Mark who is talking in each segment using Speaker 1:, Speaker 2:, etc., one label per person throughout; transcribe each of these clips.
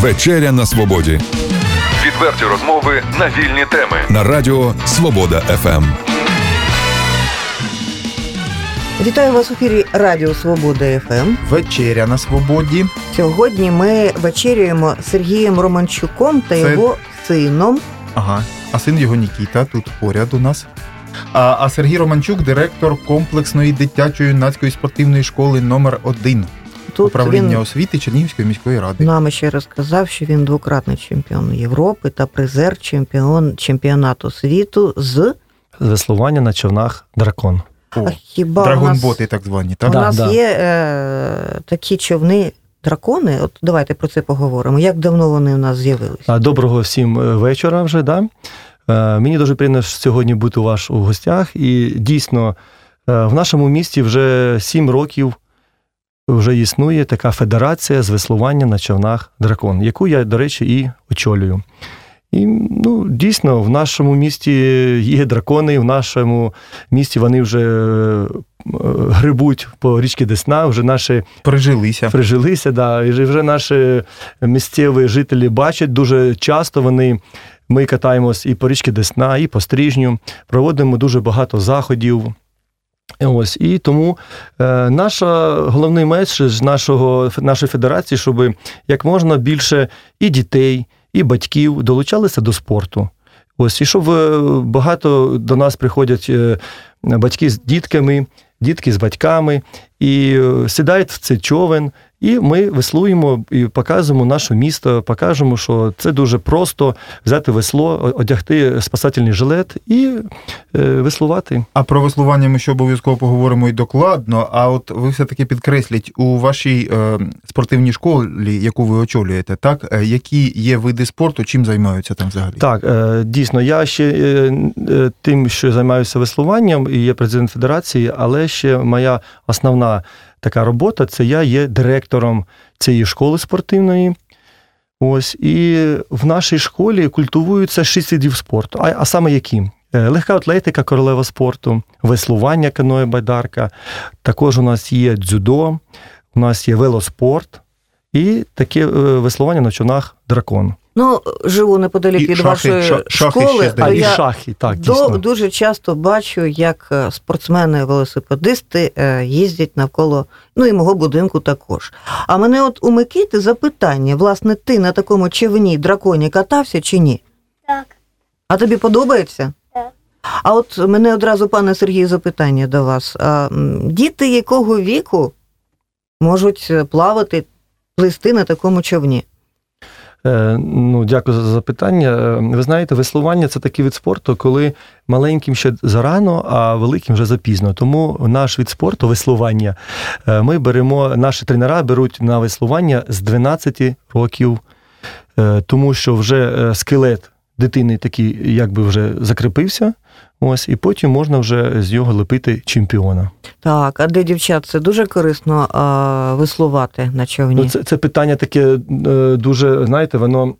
Speaker 1: Вечеря на свободі
Speaker 2: Відверті розмови на вільні теми.
Speaker 1: на радіо Свобода. ФМ.
Speaker 3: Вітаю вас у ефірі Радіо Свобода ФМ.
Speaker 4: Вечеря на свободі.
Speaker 3: Сьогодні ми вечерюємо з Сергієм Романчуком та
Speaker 4: Це-
Speaker 3: його сином.
Speaker 4: Ага. А син його Нікіта тут поряд у нас. А, а Сергій Романчук, директор комплексної дитячої юнацької спортивної школи номер 1
Speaker 3: Тут
Speaker 4: управління
Speaker 3: він
Speaker 4: освіти Чернігівської міської ради.
Speaker 3: нам ще розказав, що він двократний чемпіон Європи та призер чемпіон чемпіонату світу з
Speaker 5: веслування на човнах дракон.
Speaker 4: О,
Speaker 3: а хіба
Speaker 4: драгонботи
Speaker 3: нас,
Speaker 4: так звані,
Speaker 3: у
Speaker 4: так?
Speaker 5: Да,
Speaker 3: нас
Speaker 5: да.
Speaker 3: є е, такі човни дракони? От давайте про це поговоримо. Як давно вони у нас з'явилися?
Speaker 5: А, Доброго всім е, вечора вже. Да? Е, Мені дуже приємно сьогодні бути у вас у гостях. І дійсно, е, в нашому місті вже сім років вже існує така федерація з веслування на човнах дракон, яку я, до речі, і очолюю. І ну, дійсно, в нашому місті є дракони, в нашому місті вони вже е, грибуть по річці Десна, вже наші
Speaker 4: Прижилися.
Speaker 5: прижилися, да, і вже наші місцеві жителі бачать дуже часто вони. Ми катаємось і по річці Десна, і по стрижню, проводимо дуже багато заходів. Ось і тому е, наша головний меседж нашого нашої федерації, щоб як можна більше і дітей, і батьків долучалися до спорту. Ось і щоб е, багато до нас приходять е, батьки з дітками, дітки з батьками, і е, сідають в цей човен, і ми веслуємо і показуємо наше місто, покажемо, що це дуже просто взяти весло, одягти спасательний жилет і е, веслувати.
Speaker 4: А про веслування ми ще обов'язково поговоримо і докладно. А от ви все-таки підкресліть у вашій е, спортивній школі, яку ви очолюєте, так е, які є види спорту, чим займаються там взагалі?
Speaker 5: Так, дійсно, я ще тим, що займаюся веслуванням, і є президент федерації, але ще моя основна така робота це я є директором цієї школи спортивної. Ось, і в нашій школі культивуються шість видів спорту. А, а саме які? Е, Легка атлетика, королева спорту, веслування, каноє байдарка. Також у нас є дзюдо, у нас є велоспорт і таке е, веслування на човнах дракон.
Speaker 3: Ну, живу неподалік
Speaker 4: І
Speaker 3: від
Speaker 4: шахи,
Speaker 3: вашої
Speaker 4: шахи
Speaker 3: школи,
Speaker 4: ще,
Speaker 3: а
Speaker 5: і
Speaker 3: я
Speaker 5: шахи, так,
Speaker 3: До,
Speaker 5: дійсно.
Speaker 3: дуже часто бачу, як е, спортсмени-велосипедисти е, їздять навколо ну і мого будинку також. А мене от у Микити запитання: власне, ти на такому човні драконі катався чи ні?
Speaker 6: Так.
Speaker 3: А тобі подобається?
Speaker 6: Так.
Speaker 3: А от мене одразу, пане Сергію, запитання до вас. А, діти якого віку можуть е, плавати, плисти на такому човні?
Speaker 5: Е, Ну, дякую за запитання. Е, Ви знаєте, веслування це такий вид спорту, коли маленьким ще зарано, а великим вже запізно. Тому наш від спорту веслування е, ми беремо, наші тренера беруть на веслування з 12 років, тому що вже скелет дитини такий якби вже закріпився. Ось, і потім можна вже з нього лепити чемпіона.
Speaker 3: Так, а для дівчат це дуже корисно а, веслувати на човні.
Speaker 5: Ну, це, це питання таке е, дуже, знаєте, воно.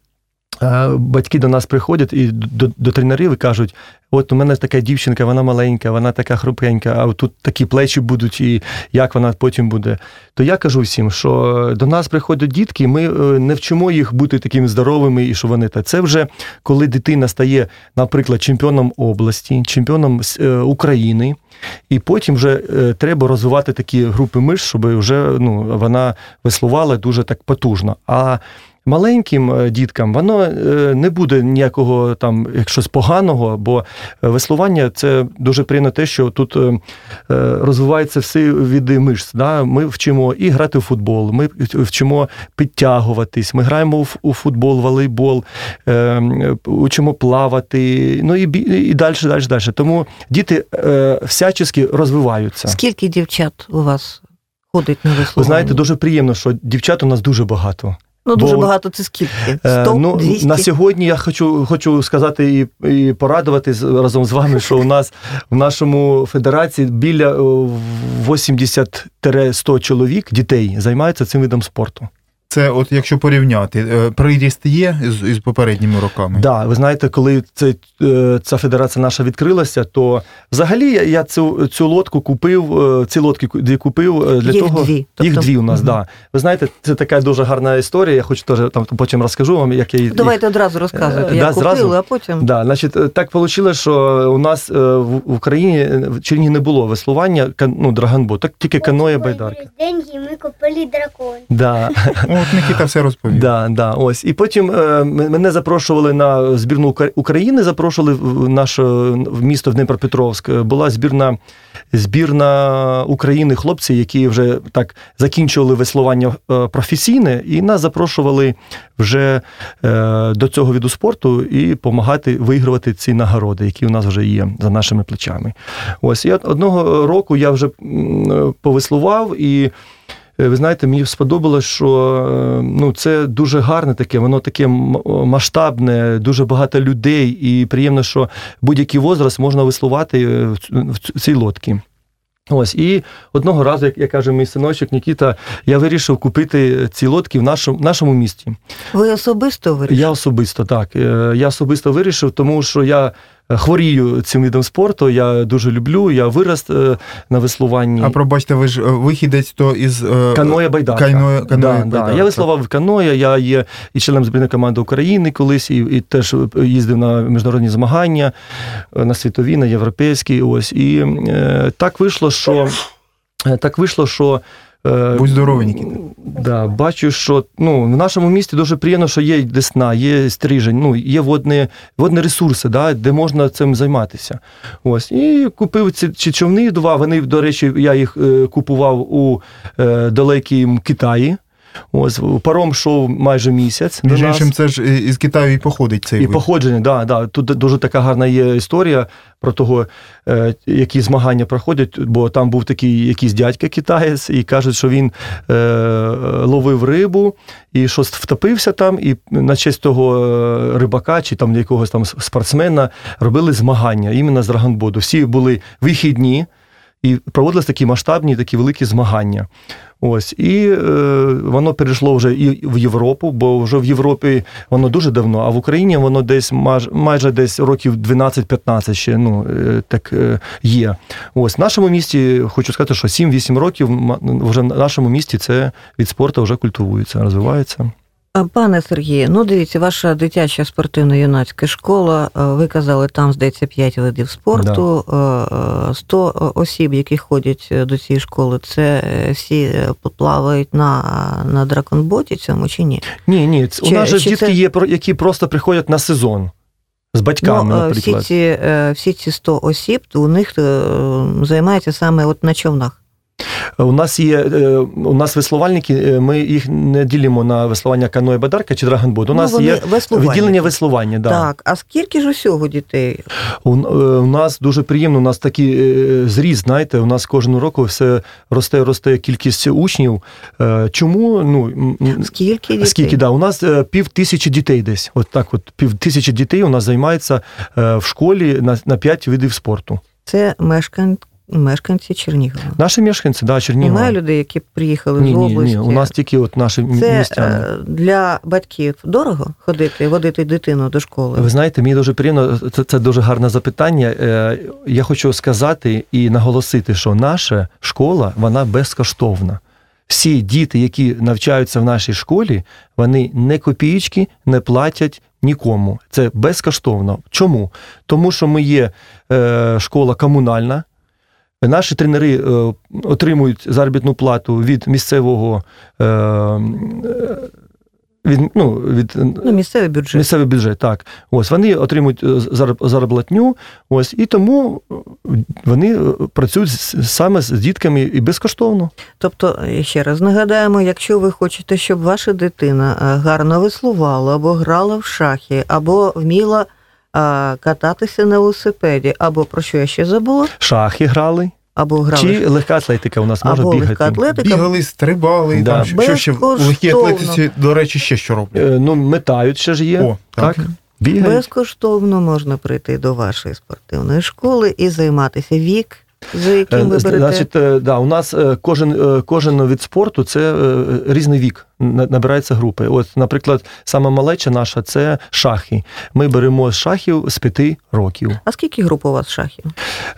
Speaker 5: Батьки до нас приходять і до, до тренерів і кажуть: от у мене така дівчинка, вона маленька, вона така хрупенька, а тут такі плечі будуть, і як вона потім буде. То я кажу всім, що до нас приходять дітки, ми е, не вчимо їх бути такими здоровими, і що вони та це вже коли дитина стає, наприклад, чемпіоном області, чемпіоном е, України, і потім вже е, треба розвивати такі групи миш, щоб вже ну, вона веслувала дуже так потужно. А маленьким е, діткам воно е, не буде ніякого там як щось поганого, бо е, веслування це дуже приємно те, що тут е, е, розвиваються всі види мишць. Да? Ми вчимо і грати в футбол, ми вчимо підтягуватись, ми граємо у футбол, волейбол, учимо плавати, ну і, і далі, далі, далі. Тому діти всячески розвиваються.
Speaker 3: Скільки дівчат у вас ходить на веслування?
Speaker 5: Ви знаєте, дуже приємно, що дівчат у нас дуже багато.
Speaker 3: Ну, дуже
Speaker 5: бо-
Speaker 3: багато це скільки?
Speaker 5: Е,
Speaker 3: 100,
Speaker 5: ну,
Speaker 3: 200?
Speaker 5: на сьогодні я хочу, хочу сказати і, і порадувати разом з вами, що у нас в нашому федерації біля е, 80-100 чоловік дітей займаються цим видом спорту.
Speaker 4: Це от якщо порівняти, е, приріст є з, із попередніми роками?
Speaker 5: Да, ви знаєте, коли це, е, ця федерація наша відкрилася, то взагалі я, я цю, цю лодку купив, е, ці лодки дві купив для
Speaker 3: Їх
Speaker 5: того.
Speaker 3: дві,
Speaker 5: Їх
Speaker 3: тобто-
Speaker 5: дві у нас,
Speaker 3: Мгм.
Speaker 5: да. Ви знаєте, це така дуже гарна історія. Я хочу теж там потім розкажу вам, як я їх.
Speaker 3: Давайте одразу розказуйте, як
Speaker 5: да,
Speaker 3: купили,
Speaker 5: зразу?
Speaker 3: а потім.
Speaker 5: Да, значить, так вийшло, що у нас в Україні в Чернігі не було веслування, ну, драгонбот, так тільки каноє байдарка.
Speaker 6: Деньги, ми купили дракон.
Speaker 5: Да.
Speaker 4: От Никита все розповів.
Speaker 5: Да, да, ось. І потім е, мене запрошували на збірну України, запрошували в наше в місто в Дніпропетровськ. Е, Була збірна, збірна України хлопці, які вже так закінчували веслування е, професійне, і нас запрошували вже до цього виду спорту і допомагати виігрувати ці нагороди, які у нас вже є за нашими плечами. Ось і одного року я вже м, повеслував і. Е, Ви знаєте, мені сподобалось, що е, ну, це дуже гарне таке, воно таке масштабне, дуже багато людей, і приємно, що будь-який возраст можна веслувати е, в цій лодці. Ось, і одного разу, як, як каже мій синочок Нікіта, я вирішив купити ці лодки в нашому, нашому місті.
Speaker 3: Ви особисто вирішили?
Speaker 5: Я особисто так. Я особисто вирішив, тому що я хворію цим видом спорту, я дуже люблю, я вирос е, на веслуванні.
Speaker 4: А пробачте, ви ж е, вихідець то із е,
Speaker 5: Каноє байдарка.
Speaker 4: Каноє- каноє
Speaker 5: да,
Speaker 4: байдарка.
Speaker 5: Да. Я веслував в каноє, я є і членом збірної команди України колись, і, і теж їздив на міжнародні змагання, на світові, на європейські. Ось. І е, так вийшло, що. Так вийшло, що. Е,
Speaker 4: Будь здоровий, Нікіта.
Speaker 5: Да, бачу, що ну, в нашому місті дуже приємно, що є Десна, є стрижень, ну, є водні, водні ресурси, да, де можна цим займатися. Ось. І купив ці, чи човни два. Вони, до речі, я їх е, купував у е, далекому Китаї. Ось, паром йшов майже місяць.
Speaker 4: Між іншим, це ж е, із Китаю і походить цей
Speaker 5: І
Speaker 4: вид.
Speaker 5: походження, да, да. Тут дуже така гарна є історія про того, е, які змагання проходять, бо там був такий якийсь дядька китаєць, і кажуть, що він е, ловив рибу і щось втопився там, і на честь того рибака чи там якогось там спортсмена робили змагання іменно з драгонботу. Всі були вихідні. І проводились такі масштабні, такі великі змагання. Ось і е, воно перейшло вже і в Європу, бо вже в Європі воно дуже давно, а в Україні воно десь маж, майже десь років 12-15 ще ну, е, так е, є. Ось в нашому місті хочу сказати, що 7-8 років вже в нашому місті це від спорту вже культивується, розвивається.
Speaker 3: Пане Сергію, ну дивіться, ваша дитяча спортивно-юнацька школа, е, ви казали, там здається 5 видів спорту, е, е, 100 осіб, які ходять е, до цієї школи, це е, всі е, плавають на, на драконботі цьому чи ні?
Speaker 5: Ні, ні, ц- у нас же
Speaker 3: чи
Speaker 5: дітки
Speaker 3: це-
Speaker 5: є, які просто приходять на сезон з батьками,
Speaker 3: ну, е, всі, ці, е, всі ці 100 осіб, у них е, займаються саме от на човнах.
Speaker 5: У нас є е, у нас веслувальники, е, ми їх не ділимо на веслування каноє бадарка чи драгонбот. У
Speaker 3: Ну,
Speaker 5: нас
Speaker 3: вони
Speaker 5: є відділення веслування. Да.
Speaker 3: Так, а скільки ж усього дітей?
Speaker 5: У, е, у нас дуже приємно, у нас такий зріст, знаєте, у нас кожного року все росте, росте кількість учнів. Чому? Ну,
Speaker 3: Скільки дітей?
Speaker 5: Скільки, да, у нас пів тисячі дітей десь. От так от пів тисячі дітей у нас займається в школі на, на 5 видів спорту.
Speaker 3: Це мешкан... мешканці Чернігова.
Speaker 5: Наші мешканці, да, Чернігова.
Speaker 3: Немає людей, які приїхали
Speaker 5: ні,
Speaker 3: з області.
Speaker 5: ні, у нас тільки от наші
Speaker 3: Це
Speaker 5: містяни.
Speaker 3: е, для батьків дорого ходити, водити дитину до школи.
Speaker 5: Ви знаєте, мені дуже приємно, це, це дуже гарне запитання. Е, Я хочу сказати і наголосити, що наша школа вона безкоштовна. Всі діти, які навчаються в нашій школі, вони не копієчки не платять нікому. Це безкоштовно. Чому? Тому що ми є е, школа комунальна. Наші тренери е, отримують заробітну плату від місцевого е, е, від, ну, від
Speaker 3: Ну, місцевий бюджет.
Speaker 5: Місцевий бюджет, так. Ось вони отримують зароб- зароблатню, ось і тому вони працюють саме з дітками і безкоштовно.
Speaker 3: Тобто, ще раз нагадаємо, якщо ви хочете, щоб ваша дитина гарно веслувала, або грала в шахи, або вміла кататися на велосипеді, або про що я ще забула,
Speaker 5: Шахи грали,
Speaker 3: або грали.
Speaker 5: чи легка атлетика у нас може
Speaker 3: або
Speaker 5: бігати.
Speaker 3: атлетика.
Speaker 4: Бігали, стрибали,
Speaker 5: Да.
Speaker 4: там, що- що ще в легкій атлетиці, до речі, ще що роблять.
Speaker 5: Е, Ну, метають ще ж є.
Speaker 4: О, так.
Speaker 5: так. Бігають.
Speaker 3: Безкоштовно можна прийти до вашої спортивної школи і займатися вік За яким ви
Speaker 5: Е,
Speaker 3: берете?
Speaker 5: Значить, е, да, у нас е, кожен, кожен від спорту це різний вік, на- набирається групи. От, наприклад, сама малеча наша це шахи. Ми беремо з шахів з п'яти років.
Speaker 3: А скільки груп у вас шахів?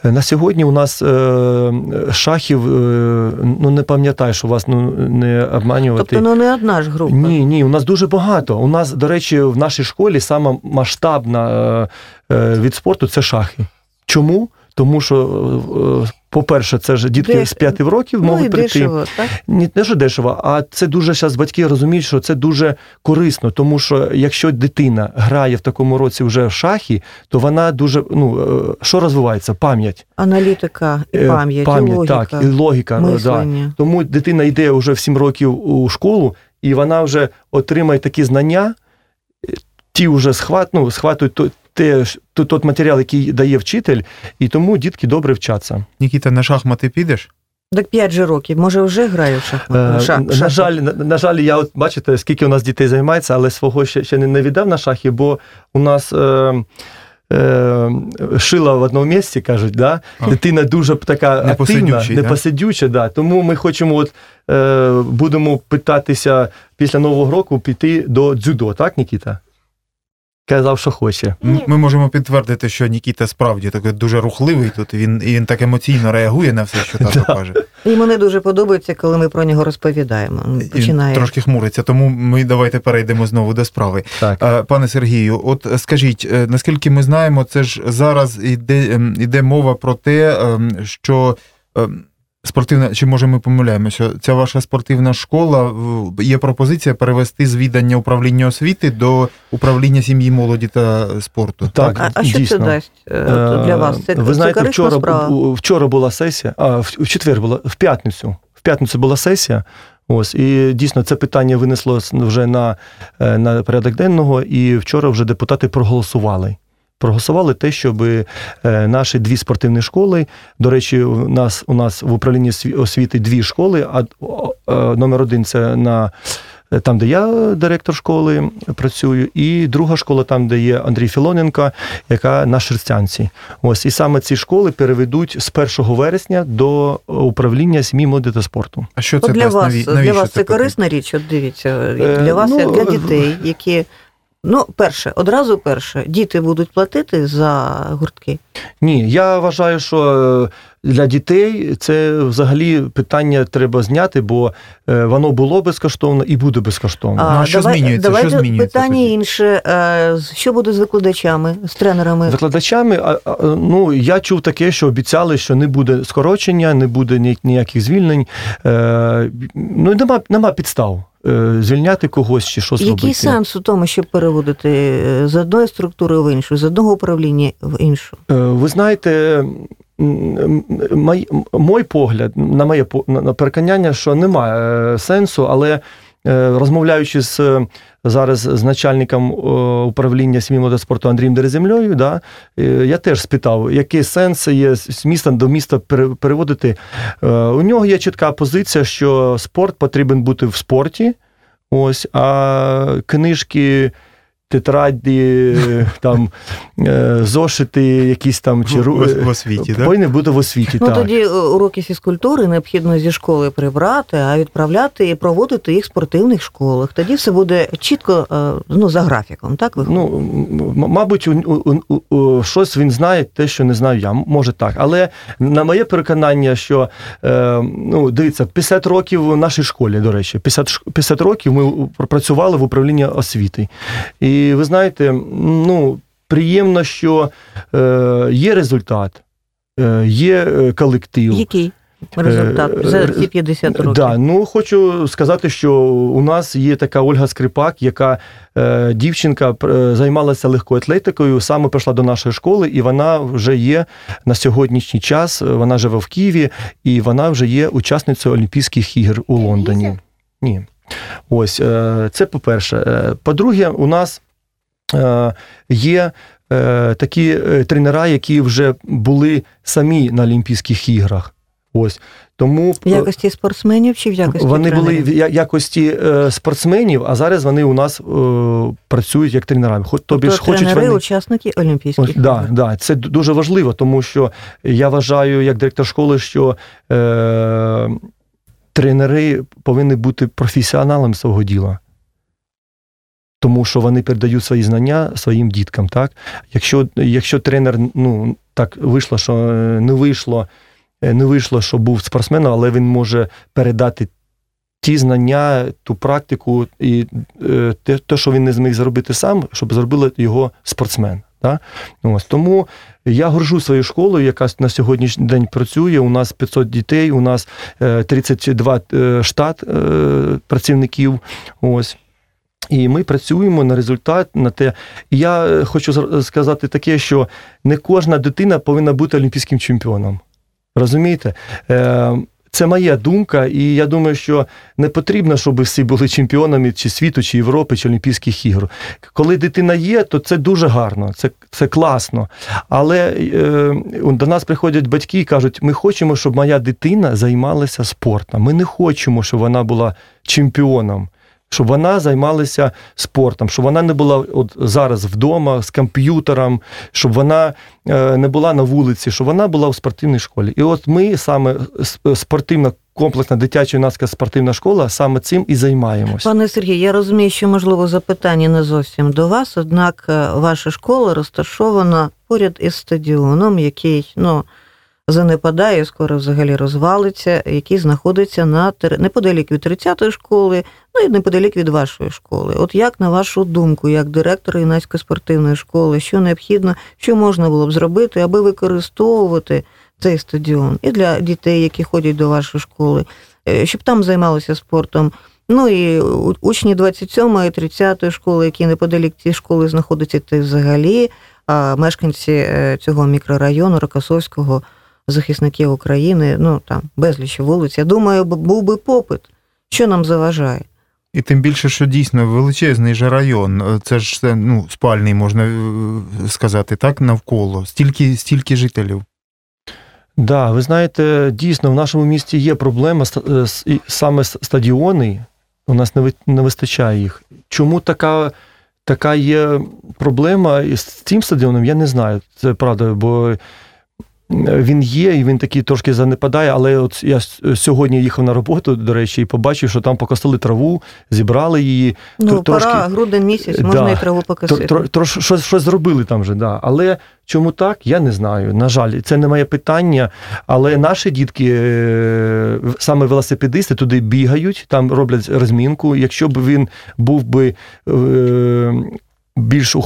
Speaker 5: На сьогодні у нас е, шахів, е, ну не пам'ятаю, що вас ну, не обманювати.
Speaker 3: Тобто, ну не одна ж група.
Speaker 5: Ні, ні, у нас дуже багато. У нас, до речі, в нашій школі сама масштабна від спорту це шахи. Чому? Тому що, е, по-перше, це ж дітки
Speaker 3: Де-
Speaker 5: з 5 років
Speaker 3: Ну
Speaker 5: можуть прийти.
Speaker 3: дешево, так?
Speaker 5: Ні, не що дешево, а це дуже зараз батьки розуміють, що це дуже корисно, тому що якщо дитина грає в такому році вже в шахи, то вона дуже ну е, що розвивається? Пам'ять.
Speaker 3: Аналітика, і
Speaker 5: Е,
Speaker 3: пам'ять, і логіка,
Speaker 5: так, і логіка. е, Да. Тому дитина йде вже в 7 років у школу, і вона вже отримає такі знання, ті вже схват, ну, схватують те, тот матеріал, який дає вчитель, і тому дітки добре вчаться.
Speaker 4: Нікіта, на шахмати підеш?
Speaker 3: Так 5 же років, може вже граю в шахмати?
Speaker 5: Е,
Speaker 3: Ша-
Speaker 5: на,
Speaker 3: шахи.
Speaker 5: жаль, на, на жаль, я от бачите, скільки у нас дітей займається, але свого ще, ще не, не віддав на шахи, бо у нас. Е, Е, шила в одному місці, кажуть, да? Дитина дуже така активна, непосидюча, да? тому ми хочемо, от, е, будемо питатися після Нового року піти до дзюдо, так, Нікіта? Казав, що хоче.
Speaker 4: Ми можемо підтвердити, що Нікіта справді такий дуже рухливий тут. Він, і він так емоційно реагує на все, що тато
Speaker 5: Да.
Speaker 4: каже.
Speaker 3: І мені дуже подобається, коли ми про нього розповідаємо.
Speaker 4: І
Speaker 3: Починає.
Speaker 4: трошки хмуриться, тому ми давайте перейдемо знову до справи.
Speaker 5: Так.
Speaker 4: Е, Пане Сергію, от скажіть, е, наскільки ми знаємо, це ж зараз іде, ем, іде мова про те, ем, що ем, спортивна, чи може ми помиляємося, ця ваша спортивна школа є пропозиція перевести з віддання управління освіти до управління сім'ї, молоді та спорту.
Speaker 5: Так.
Speaker 3: А, а що
Speaker 5: Дійсно.
Speaker 3: це дасть е, для вас? Це,
Speaker 5: Ви
Speaker 3: це
Speaker 5: знаєте, вчора,
Speaker 3: справа?
Speaker 5: вчора була сесія, а в, в четвер була, в п'ятницю. В п'ятницю була сесія. Ось, і дійсно це питання винесло вже на, е, на порядок денного, і вчора вже депутати проголосували. Проголосували те, щоб е, наші дві спортивні школи. До речі, у нас у нас в управлінні сві- освіти дві школи. А е, номер один це на е, там, де я директор школи працюю, і друга школа, там, де є Андрій Філоненко, яка на Шерстянці. Ось і саме ці школи переведуть з 1 вересня до управління сім'ї молоді та спорту.
Speaker 4: А що це
Speaker 3: От для вас,
Speaker 4: Наві-
Speaker 3: для вас це
Speaker 4: потрібно?
Speaker 3: корисна річ, от дивіться, для вас,
Speaker 5: ну,
Speaker 3: як для дітей, які. Ну, перше, одразу перше, діти будуть платити за гуртки.
Speaker 5: Ні, я вважаю, що е, для дітей це взагалі питання треба зняти, бо е, воно було безкоштовно і буде безкоштовно.
Speaker 4: Ну, а що змінюється? Що змінюється
Speaker 3: питання
Speaker 4: тоді?
Speaker 3: інше. е, з- Що буде з викладачами, з тренерами?
Speaker 5: Викладачами, а, а, ну я чув таке, що обіцяли, що не буде скорочення, не буде ніяких звільнень. Ну нема, нема підстав звільняти когось чи щось
Speaker 3: Який
Speaker 5: робити.
Speaker 3: сенс у тому, щоб переводити е, з одної структури в іншу, з одного управління в іншу?
Speaker 5: Е, Ви знаєте, мій, мой погляд, на моє на- на переконання, що немає е, сенсу, але е, розмовляючи з е, зараз з начальником е, управління сім'ї спорту Андрієм Дереземльою, да, е, я теж спитав, який сенс є з міста до міста переводити. Е, У нього є чітка позиція, що спорт потрібен бути в спорті. Ось, а книжки, тетраді, там е, зошити, якісь там чи
Speaker 4: В,
Speaker 5: ру-
Speaker 4: в, в освіті, так?
Speaker 5: повинні бути в освіті.
Speaker 3: Ну
Speaker 5: так.
Speaker 3: тоді е, уроки фізкультури необхідно зі школи прибрати, а відправляти і проводити їх в спортивних школах. Тоді все буде чітко е, ну, за графіком, так виходить?
Speaker 5: Ну, м- мабуть, у, у, у, у, щось він знає, те, що не знаю я. Може так. Але на моє переконання, що е, ну, дивіться, 50 років в нашій школі, до речі, 50, 50 років ми працювали в управлінні освіти. І ви знаєте, ну, приємно, що е, є результат, е, є е, колектив.
Speaker 3: Який результат
Speaker 5: Е,
Speaker 3: за
Speaker 5: е,
Speaker 3: ці 50 років?
Speaker 5: Да, ну хочу сказати, що у нас є така Ольга Скрипак, яка е, дівчинка е, займалася легкою атлетикою, саме прийшла до нашої школи, і вона вже є на сьогоднішній час. Вона живе в Києві, і вона вже є учасницею Олімпійських ігор у Лондоні. Ні. Ось е, це по-перше. Е, По-друге, у нас є. е, Такі е, тренера, які вже були самі на Олімпійських іграх. Ось тому
Speaker 3: В якості спортсменів чи в якості
Speaker 5: вони були в якості е, спортсменів, а зараз вони у нас е, працюють як тренерами. Хоч тобі
Speaker 3: Тобто
Speaker 5: ж хочуть
Speaker 3: тренери,
Speaker 5: вони.
Speaker 3: учасники Олімпійських
Speaker 5: Ось, да, да, це дуже важливо, тому що я вважаю, як директор школи, що е, тренери повинні бути професіоналами свого діла. Тому що вони передають свої знання своїм діткам. Так? Якщо, якщо тренер ну, так вийшло, що е, не вийшло, е, не вийшло, що був спортсменом, але він може передати ті знання, ту практику і е, те, те, що він не зміг зробити сам, щоб зробили його спортсмен. Так? Ось, тому я горжу своєю школою, яка на сьогоднішній день працює. У нас 500 дітей, у нас е, 32 е, штат працівників. Ось. І ми працюємо на результат, на те. І я е, хочу зр- сказати таке, що не кожна дитина повинна бути олімпійським чемпіоном. Розумієте? Е, Це моя думка, і я думаю, що не потрібно, щоб всі були чемпіонами чи світу, чи Європи, чи Олімпійських ігор. Коли дитина є, то це дуже гарно, це, це класно. Але е, до нас приходять батьки і кажуть: ми хочемо, щоб моя дитина займалася спортом. Ми не хочемо, щоб вона була чемпіоном. Щоб вона займалася спортом, щоб вона не була от зараз вдома з комп'ютером, щоб вона е, не була на вулиці, щоб вона була в спортивній школі. І от ми саме спортивна комплексна дитяча юнацька спортивна школа саме цим і займаємось.
Speaker 3: Пане Сергію, я розумію, що можливо запитання не зовсім до вас, однак е, ваша школа розташована поряд із стадіоном, який ну, занепадає, скоро взагалі розвалиться, який знаходиться на неподалік від 30-ї школи, ну і неподалік від вашої школи. От як на вашу думку, як директора юнацької спортивної школи, що необхідно, що можна було б зробити, аби використовувати цей стадіон і для дітей, які ходять до вашої школи, е, щоб там займалися спортом. Ну і учні 27 і 30 школи, які неподалік цієї школи знаходяться, та взагалі а мешканці е, цього мікрорайону Рокосовського, захисників України, ну там безліч вулиць. Я думаю, був би попит. Що нам заважає?
Speaker 4: І тим більше, що дійсно величезний же район, е, це ж ну, спальний, можна е, сказати, так, навколо. Стільки, стільки жителів.
Speaker 5: Да, ви знаєте, дійсно в нашому місті є проблема е, саме стадіони. У нас не вистачає їх. Чому така, така є проблема із цим стадіоном, я не знаю. Це правда, бо він є, і він такий трошки занепадає, але от я сьогодні їхав на роботу, до речі, і побачив, що там покосили траву, зібрали її.
Speaker 3: Ну,
Speaker 5: трошки-
Speaker 3: пора, грудень місяць, можна і траву покосити.
Speaker 5: Тро, тро, щось, щось зробили там вже, да. Але чому так, я не знаю. На жаль, це не моє питання. Але наші дітки, е, саме велосипедисти, туди бігають, там роблять розмінку. Якщо б він був би. Е, більш е,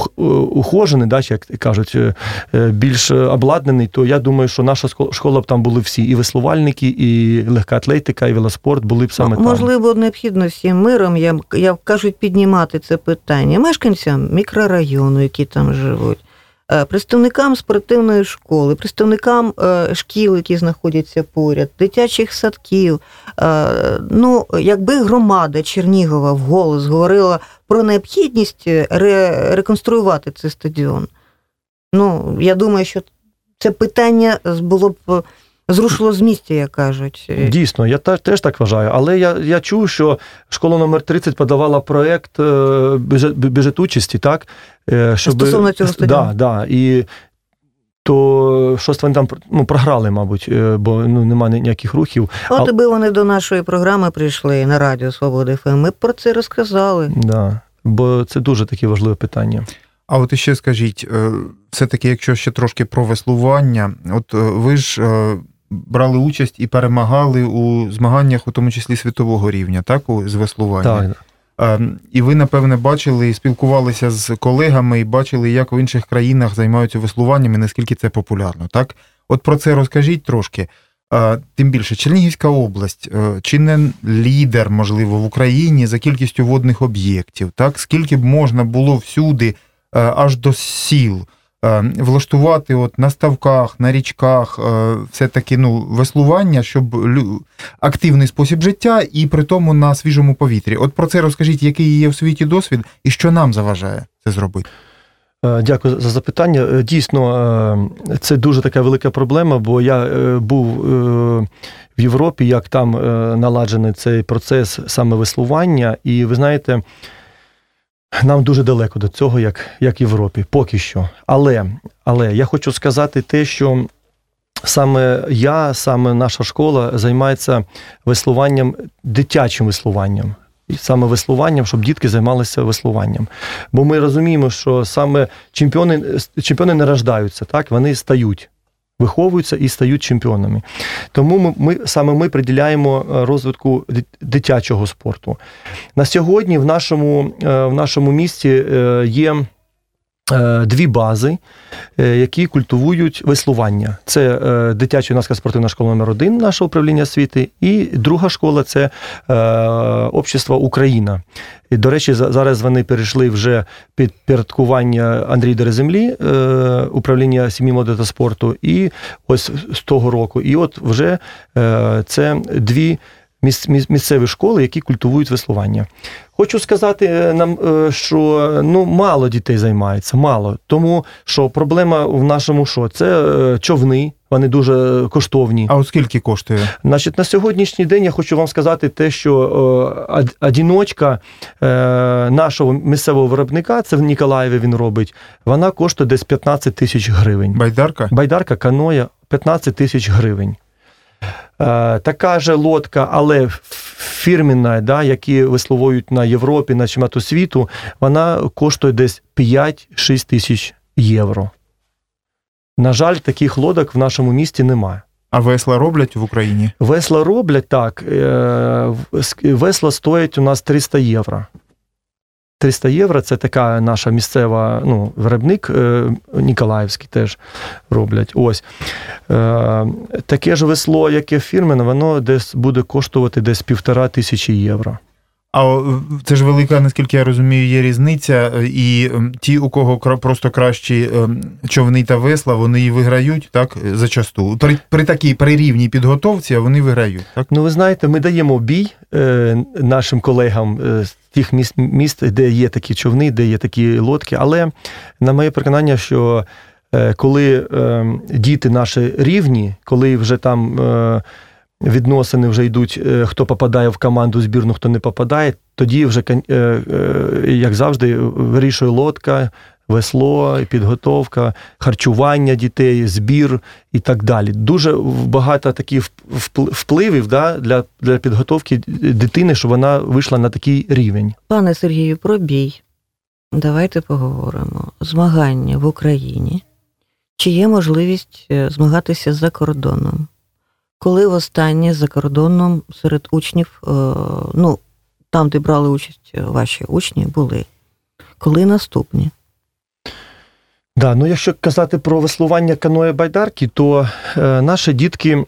Speaker 5: ухожений, да, як кажуть, е, е, більш обладнаний, то я думаю, що наша школа б там були всі: і веслувальники, і легка атлетика, і велоспорт були б саме там.
Speaker 3: Можливо, необхідно всім миром, я, я кажуть, піднімати це питання мешканцям мікрорайону, які там живуть, представникам спортивної школи, представникам е, шкіл, які знаходяться поряд, дитячих садків. Е, Ну, якби громада Чернігова вголос говорила про необхідність е, ре- реконструювати цей стадіон. Ну, я думаю, що це питання було б е, зрушило з місця, як кажуть.
Speaker 5: Дійсно, я теж, теж так вважаю. Але я, я чув, що школа номер 30 подавала проєкт е, бюджет, бюджет участі, так? Е, Щоб,
Speaker 3: Стосовно цього стадіону?
Speaker 5: Да, да, і то щось вони там ну, програли, мабуть, е, бо ну, немає ніяких рухів.
Speaker 3: От
Speaker 5: А-
Speaker 3: аби вони до нашої програми прийшли на Радіо Свобода ФМ, ми б про це розказали.
Speaker 5: Да, бо це дуже таке важливе питання.
Speaker 4: А от іще скажіть, все-таки, якщо ще трошки про веслування, от ви ж брали участь і перемагали у змаганнях, у тому числі світового рівня, так, у- з веслування.
Speaker 5: Так,
Speaker 4: Е, І ви, напевне, бачили і спілкувалися з колегами, і бачили, як в інших країнах займаються веслуванням і наскільки це популярно. Так, от про це розкажіть трошки. Е, Тим більше, Чернігівська область е, чи не лідер, можливо, в Україні за кількістю водних об'єктів, так скільки б можна було всюди, е, аж до сіл, влаштувати от на ставках, на річках, е, все-таки ну, веслування, щоб активний спосіб життя і при тому на свіжому повітрі. От про це розкажіть, який є в світі досвід і що нам заважає це зробити.
Speaker 5: Е, Дякую за запитання. Е, Дійсно, е, це дуже така велика проблема, бо я е, був е, в Європі, як там е, наладжений цей процес саме веслування, і ви знаєте, нам дуже далеко до цього, як, як Європі, поки що. Але, але я хочу сказати те, що саме я, саме наша школа займається веслуванням, дитячим веслуванням. І саме веслуванням, щоб дітки займалися веслуванням. Бо ми розуміємо, що саме чемпіони, чемпіони не рождаються, так? вони стають, виховуються і стають чемпіонами. Тому ми, ми саме ми приділяємо е, розвитку ди- дитячого спорту. На сьогодні в нашому, е, в нашому місті е, є. Е, Дві бази, е, які культивують веслування. Це е, дитяча юнацька спортивна школа номер 1 нашого управління освіти, і друга школа це Общество Україна. І, до речі, зараз вони перейшли вже під підпорядкування Андрій Дереземлі, управління сім'ї моди та спорту, і ось з того року. І от вже це дві місцеві школи, які культивують веслування. Хочу сказати е, нам, е, що ну мало дітей займається, мало. Тому що проблема в нашому що? Це е, човни, вони дуже коштовні.
Speaker 4: А от скільки коштує?
Speaker 5: Значить, на сьогоднішній день я хочу вам сказати те, що одіночка нашого місцевого виробника, це в Ніколаєві він робить, вона коштує десь 15 тисяч гривень.
Speaker 4: Байдарка?
Speaker 5: Байдарка каноя 15 тисяч гривень. Е, така же лодка, але ф- фірмінна, да, які висловують на Європі, на чемпіонату світу, вона коштує десь 5-6 тисяч євро. На жаль, таких лодок в нашому місті немає.
Speaker 4: А весла роблять в Україні?
Speaker 5: Весла роблять так. е, Весла стоять у нас 300 євро. 300 євро це така наша місцева ну, виробник е, Ніколаївський теж роблять. Ось. Е, Таке ж весло, яке фірмене, воно десь буде коштувати десь півтора тисячі євро.
Speaker 4: А це ж велика, наскільки я розумію, є різниця. І ем, ті, у кого просто кращі ем, човни та весла, вони і виграють, так, е, зачасту. При, при такій при рівній підготовці вони виграють. Так?
Speaker 5: Ну, ви знаєте, ми даємо бій е, нашим колегам е, з тих міст, міст, де є такі човни, де є такі лодки. Але на моє переконання, що е, коли е, діти наші рівні, коли вже там е, відносини вже йдуть, е, хто попадає в команду збірну, хто не попадає, тоді вже, е, е, як завжди, вирішує лодка. Весло, підготовка, харчування дітей, збір і так далі. Дуже багато таких впливів да, для, для підготовки дитини, щоб вона вийшла на такий рівень.
Speaker 3: Пане Сергію, про бій. Давайте поговоримо. Змагання в Україні. Чи є можливість змагатися за кордоном? Коли востаннє за кордоном серед учнів, е, ну, там, де брали участь ваші учні, були? Коли наступні?
Speaker 5: Да, ну якщо казати про веслування каноє байдарки, то е, наші дітки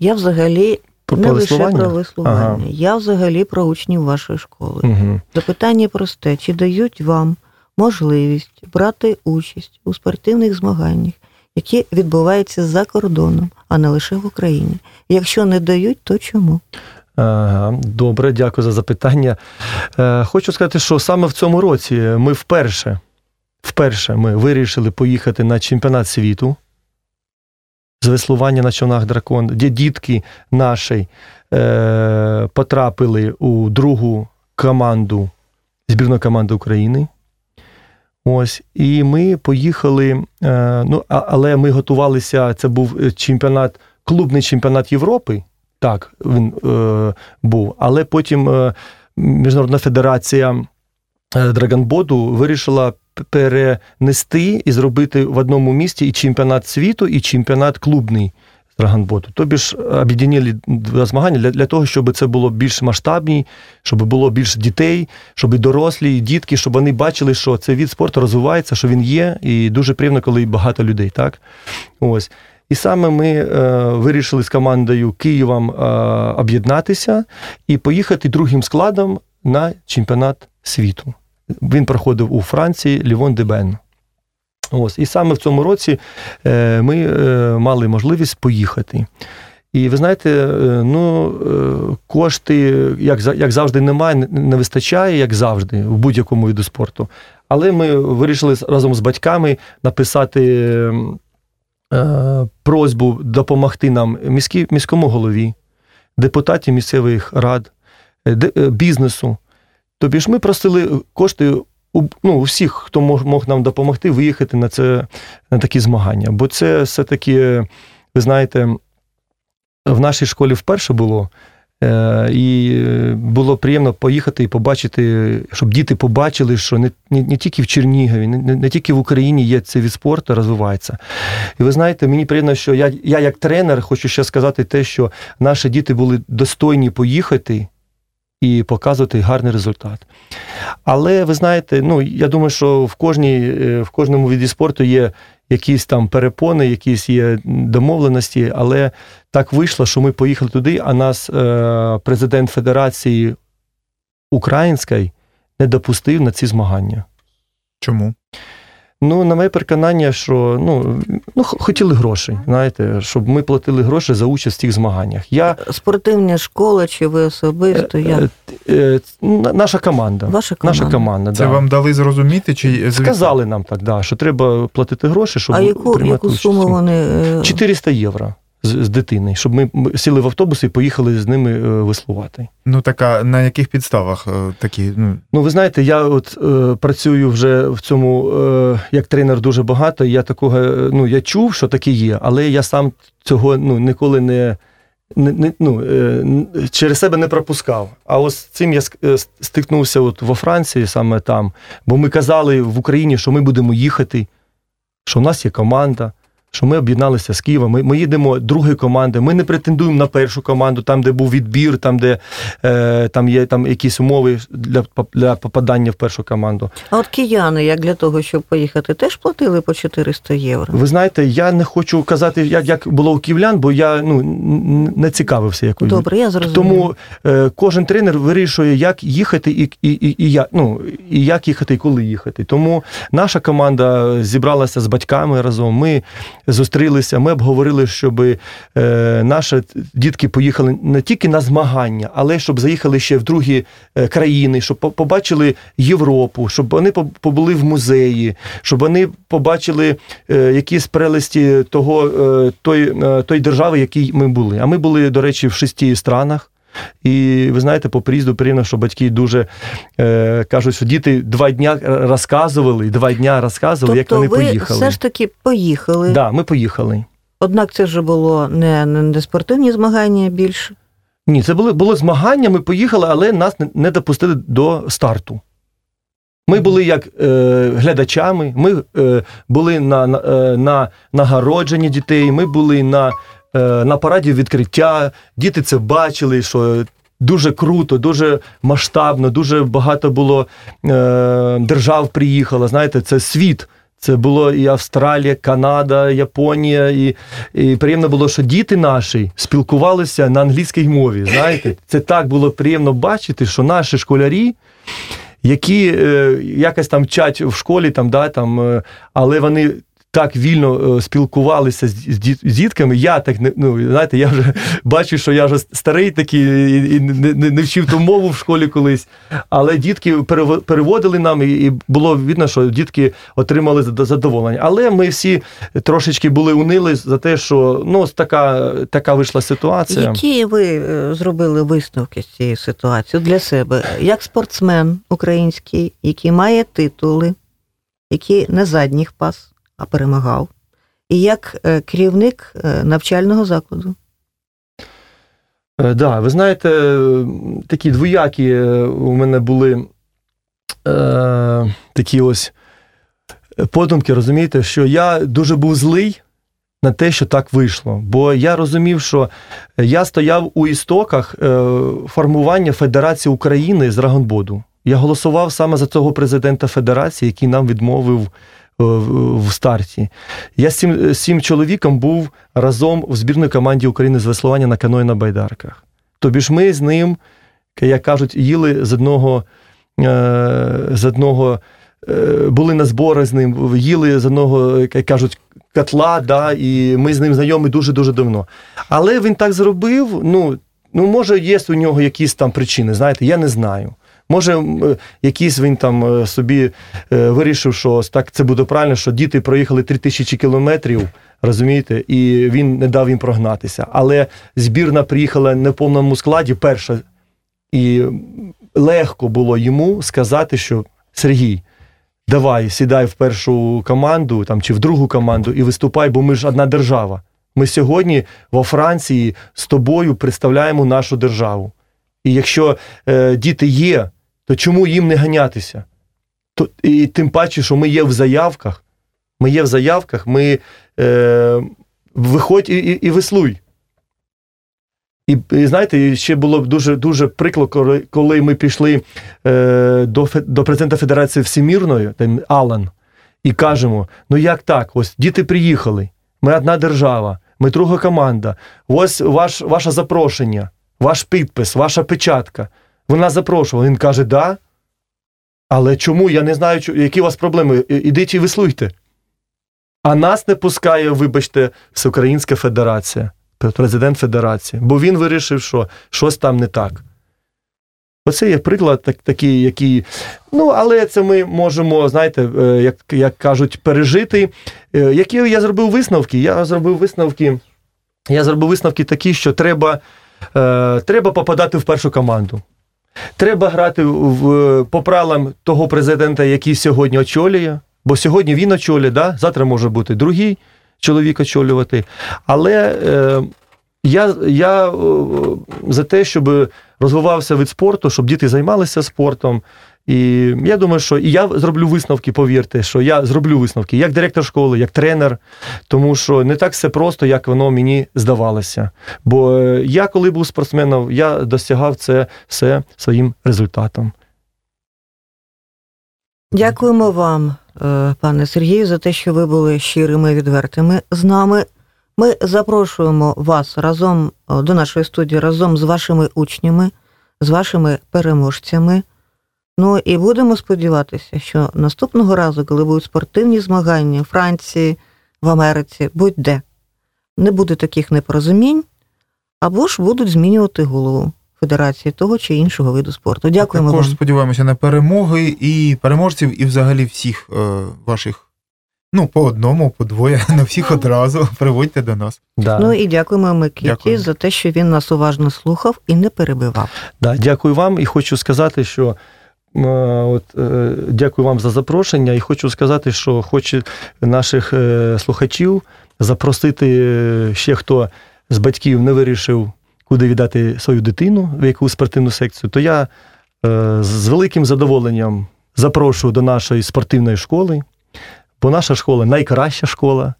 Speaker 3: Я взагалі
Speaker 5: про,
Speaker 3: не
Speaker 5: про
Speaker 3: лише про веслування,
Speaker 5: Ага.
Speaker 3: я взагалі про учнів вашої школи.
Speaker 5: Угу.
Speaker 3: Запитання просте: чи дають вам можливість брати участь у спортивних змаганнях, які відбуваються за кордоном, а не лише в Україні? Якщо не дають, то чому?
Speaker 5: Добре, дякую за запитання. Е, хочу сказати, що саме в цьому році ми вперше, вперше ми вирішили поїхати на чемпіонат світу з веслування на човнах дракон, де дітки наші е, потрапили у другу команду, збірну команду України. Ось, і ми поїхали. Е, ну, але ми готувалися. Це був чемпіонат, клубний чемпіонат Європи. Так, він е, був. Але потім е, Міжнародна федерація е, драгонботу вирішила перенести і зробити в одному місті і чемпіонат світу, і чемпіонат клубний з драгонботу. Тобі ж об'єднали два змагання для, для того, щоб це було більш масштабні, щоб було більше дітей, щоб і дорослі, і дітки, щоб вони бачили, що цей від спорту розвивається, що він є, і дуже приємно, коли багато людей. Так? Ось. І саме ми е, вирішили з командою Києвом е, об'єднатися і поїхати другим складом на чемпіонат світу. Він проходив у Франції Лівон де Бен. Ось. І саме в цьому році е, ми е, мали можливість поїхати. І ви знаєте, е, ну, кошти, як, як завжди, немає, не- вистачає, як завжди, в будь-якому виду спорту. Але ми вирішили разом з батьками написати просьбу допомогти нам міській, міському голові, депутатів місцевих рад, бізнесу. Тобі ж ми просили кошти у, ну, всіх, хто мог, нам допомогти виїхати на, це, на такі змагання. Бо це все-таки, ви знаєте, в нашій школі вперше було. Е, І було приємно поїхати і побачити, щоб діти побачили, що не, не, не тільки в Чернігові, не, не, не тільки в Україні є цей від спорту, розвивається. І ви знаєте, мені приємно, що я, я як тренер хочу ще сказати те, що наші діти були достойні поїхати і показувати гарний результат. Але ви знаєте, ну я думаю, що в кожній, е, в кожному віді спорту є якісь там перепони, якісь є домовленості, але так вийшло, що ми поїхали туди, а нас е, президент Федерації Української не допустив на ці змагання.
Speaker 4: Чому?
Speaker 5: Ну, на моє переконання, що ну, ну хотіли грошей, знаєте, щоб ми платили гроші за участь в цих змаганнях. Я
Speaker 3: Спортивна школа чи ви особисто?
Speaker 5: Е, е, на- наша команда.
Speaker 3: Ваша команда.
Speaker 5: Наша команда,
Speaker 4: Це
Speaker 5: да.
Speaker 4: вам дали зрозуміти, чи?
Speaker 5: Сказали нам так, да, що треба платити гроші, щоб
Speaker 3: а яку,
Speaker 5: приймати
Speaker 3: яку суму вони. е,
Speaker 5: 400 євро з, з дитини, щоб ми сіли в автобус і поїхали з ними е, веслувати.
Speaker 4: Ну така на яких підставах е, такі? Ну
Speaker 5: Ну, ви знаєте, я от е, працюю вже в цьому е, як тренер дуже багато. Я такого, е, ну я чув, що таке є, але я сам цього ну ніколи не. Не, не, ну, е, через себе не пропускав. А ось цим я стикнувся от во Франції, саме там. Бо ми казали в Україні, що ми будемо їхати, що в нас є команда, що ми об'єдналися з Києва. Ми, ми їдемо другої команди. Ми не претендуємо на першу команду, там, де був відбір, там, де е, там є там якісь умови для, для попадання в першу команду.
Speaker 3: А от кияни, як для того, щоб поїхати, теж платили по 400 євро.
Speaker 5: Ви знаєте, я не хочу казати, як, як було у київлян, бо я ну, не цікавився якось.
Speaker 3: Добре, я зрозумів.
Speaker 5: Тому е, кожен тренер вирішує, як їхати і, і, і, і, як, ну, і як їхати, і коли їхати. Тому наша команда зібралася з батьками разом. Ми зустрілися, ми обговорили, щоб е, наші дітки поїхали не тільки на змагання, але щоб заїхали ще в другі е, країни, щоб по- побачили Європу, щоб вони по- побули в музеї, щоб вони побачили е, якісь прелесті того, той, той держави, якій ми були. А ми були, до речі, в шести странах. І ви знаєте, по приїзду приємно, що батьки дуже е, кажуть, що діти два дня розказували, два дня розказували,
Speaker 3: тобто
Speaker 5: як вони
Speaker 3: ви
Speaker 5: поїхали.
Speaker 3: все ж таки поїхали.
Speaker 5: Да, ми поїхали.
Speaker 3: Однак це вже було не, не, не спортивні змагання більше.
Speaker 5: Ні, це були, було змагання, ми поїхали, але нас не, не допустили до старту. Ми були як е, глядачами, ми е, були на, на, е, на нагородженні дітей, ми були на, на параді відкриття. Діти це бачили, що дуже круто, дуже масштабно, дуже багато було е, держав приїхало. Знаєте, це світ. Це було і Австралія, Канада, Японія, і, і приємно було, що діти наші спілкувалися на англійській мові. Знаєте, це так було приємно бачити, що наші школярі, які е, якось там вчать в школі, там, да, там, е, але вони. Так вільно е, спілкувалися з, дітками. Я так не ну знаєте, я вже бачу, що я вже старий такий і, не, не, не вчив ту мову в школі колись. Але дітки перево- переводили нам, і, було видно, що дітки отримали зад- задоволення. Але ми всі трошечки були унили за те, що ну така, така вийшла ситуація.
Speaker 3: Які ви е, зробили висновки з цієї ситуації для себе, як спортсмен український, який має титули, який не задніх пас, а перемагав, і як е, керівник е, навчального закладу?
Speaker 5: Е, Да, ви знаєте, такі двоякі у мене були е, такі ось подумки, розумієте, що я дуже був злий на те, що так вийшло. Бо я розумів, що я стояв у істоках формування Федерації України з Драгонбоду. Я голосував саме за цього президента Федерації, який нам відмовив в в старті. Я з цим, з цим чоловіком був разом в збірній команді України з веслування на каної на байдарках. Тобі ж ми з ним, як кажуть, їли з одного, е, з одного е, були на зборах з ним, їли з одного, як кажуть, котла, да, і ми з ним знайомі дуже-дуже давно. Але він так зробив. Ну, ну може, є у нього якісь там причини, знаєте, я не знаю. Може, е, якийсь він там е, собі е, вирішив, що так це буде правильно, що діти проїхали 3000 кілометрів, розумієте, і він не дав їм прогнатися. Але збірна приїхала не в повному складі, перша, і легко було йому сказати, що Сергій, давай, сідай в першу команду там, чи в другу команду і виступай, бо ми ж одна держава. Ми сьогодні во Франції з тобою представляємо нашу державу. І якщо е, діти є, то чому їм не ганятися? То, і тим паче, що ми є в заявках. Ми є в заявках, ми е, виходь і, і, і веслуй. І, і знаєте, ще було б дуже дуже прикло, коли, ми пішли е, до, до президента Федерації Всемірної, там Алан, і кажемо: ну як так? Ось діти приїхали, ми одна держава, ми друга команда. Ось ваш, ваше запрошення, ваш підпис, ваша печатка. Вона запрошувала. Він каже, да. Але чому? Я не знаю, які у вас проблеми. Ідіть і веслуйте. А нас не пускає, вибачте, Всеукраїнська Федерація, президент Федерації. Бо він вирішив, що щось там не так. Оце є приклад так, такий, який. Ну, але це ми можемо, знаєте, е, як, як кажуть, пережити. Е, Які я зробив висновки? Я зробив висновки. Я зробив висновки такі, що треба, е, треба попадати в першу команду. Треба грати в, по правилам того президента, який сьогодні очолює. Бо сьогодні він очолює, да? завтра може бути другий чоловік очолювати. Але е, я, я е, за те, щоб розвивався від спорту, щоб діти займалися спортом. І я думаю, що і я зроблю висновки, повірте, що я зроблю висновки як директор школи, як тренер, тому що не так все просто, як воно мені здавалося. Бо е, я, коли був спортсменом, я досягав це все своїм результатом.
Speaker 3: Дякуємо вам, е, пане Сергію, за те, що ви були щирими і відвертими з нами. Ми запрошуємо вас разом е, до нашої студії разом з вашими учнями, з вашими переможцями. Ну і будемо сподіватися, що наступного разу, коли будуть спортивні змагання в Франції, в Америці, будь-де, не буде таких непорозумінь, або ж будуть змінювати голову Федерації того чи іншого виду спорту. Дякуємо
Speaker 4: Також
Speaker 3: вам.
Speaker 4: сподіваємося на перемоги і переможців, і взагалі всіх е, ваших. Ну, по одному, по двоє, не всіх одразу приводьте до нас.
Speaker 5: Да.
Speaker 3: Ну і дякуємо Микиті
Speaker 4: Дякую.
Speaker 3: за те, що він нас уважно слухав і не перебивав.
Speaker 5: Да, дякую вам і хочу сказати, що от, е, дякую вам за запрошення, і хочу сказати, що хочу наших е, слухачів запросити е, ще хто з батьків не вирішив, куди віддати свою дитину, в яку спортивну секцію, то я е, з великим задоволенням запрошую до нашої спортивної школи, бо наша школа найкраща школа.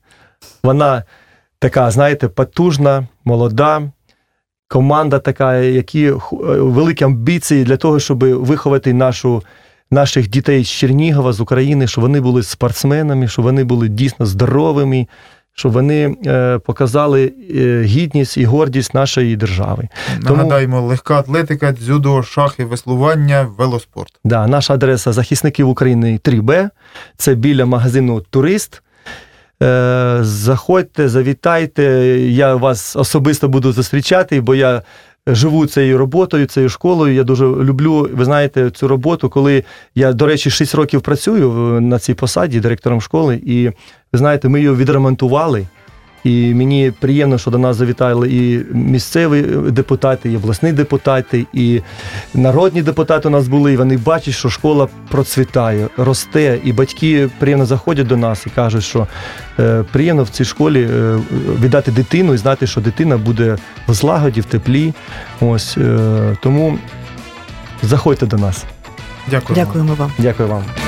Speaker 5: Вона така, знаєте, потужна, молода, команда така, які е, великі амбіції для того, щоб виховати нашу, наших дітей з Чернігова, з України, щоб вони були спортсменами, щоб вони були дійсно здоровими, щоб вони е, показали е, гідність і гордість нашої держави. Тому-
Speaker 4: легка атлетика, дзюдо, шахи, веслування, велоспорт.
Speaker 5: Да, наша адреса захисників України 3Б. Це біля магазину Турист. Е, заходьте, завітайте. Я вас особисто буду зустрічати, бо я живу цією роботою, цією школою. Я дуже люблю, ви знаєте, цю роботу, коли я, до речі, 6 років працюю на цій посаді директором школи, і ви знаєте, ми її відремонтували. І мені приємно, що до нас завітали і місцеві депутати, і обласні депутати, і народні депутати у нас були. І вони бачать, що школа процвітає, росте, і батьки приємно заходять до нас і кажуть, що е, приємно в цій школі е, віддати дитину і знати, що дитина буде в злагоді, в теплі. Ось е, тому заходьте до нас.
Speaker 4: Дякую.
Speaker 3: Дякуємо вам.
Speaker 5: Дякую вам.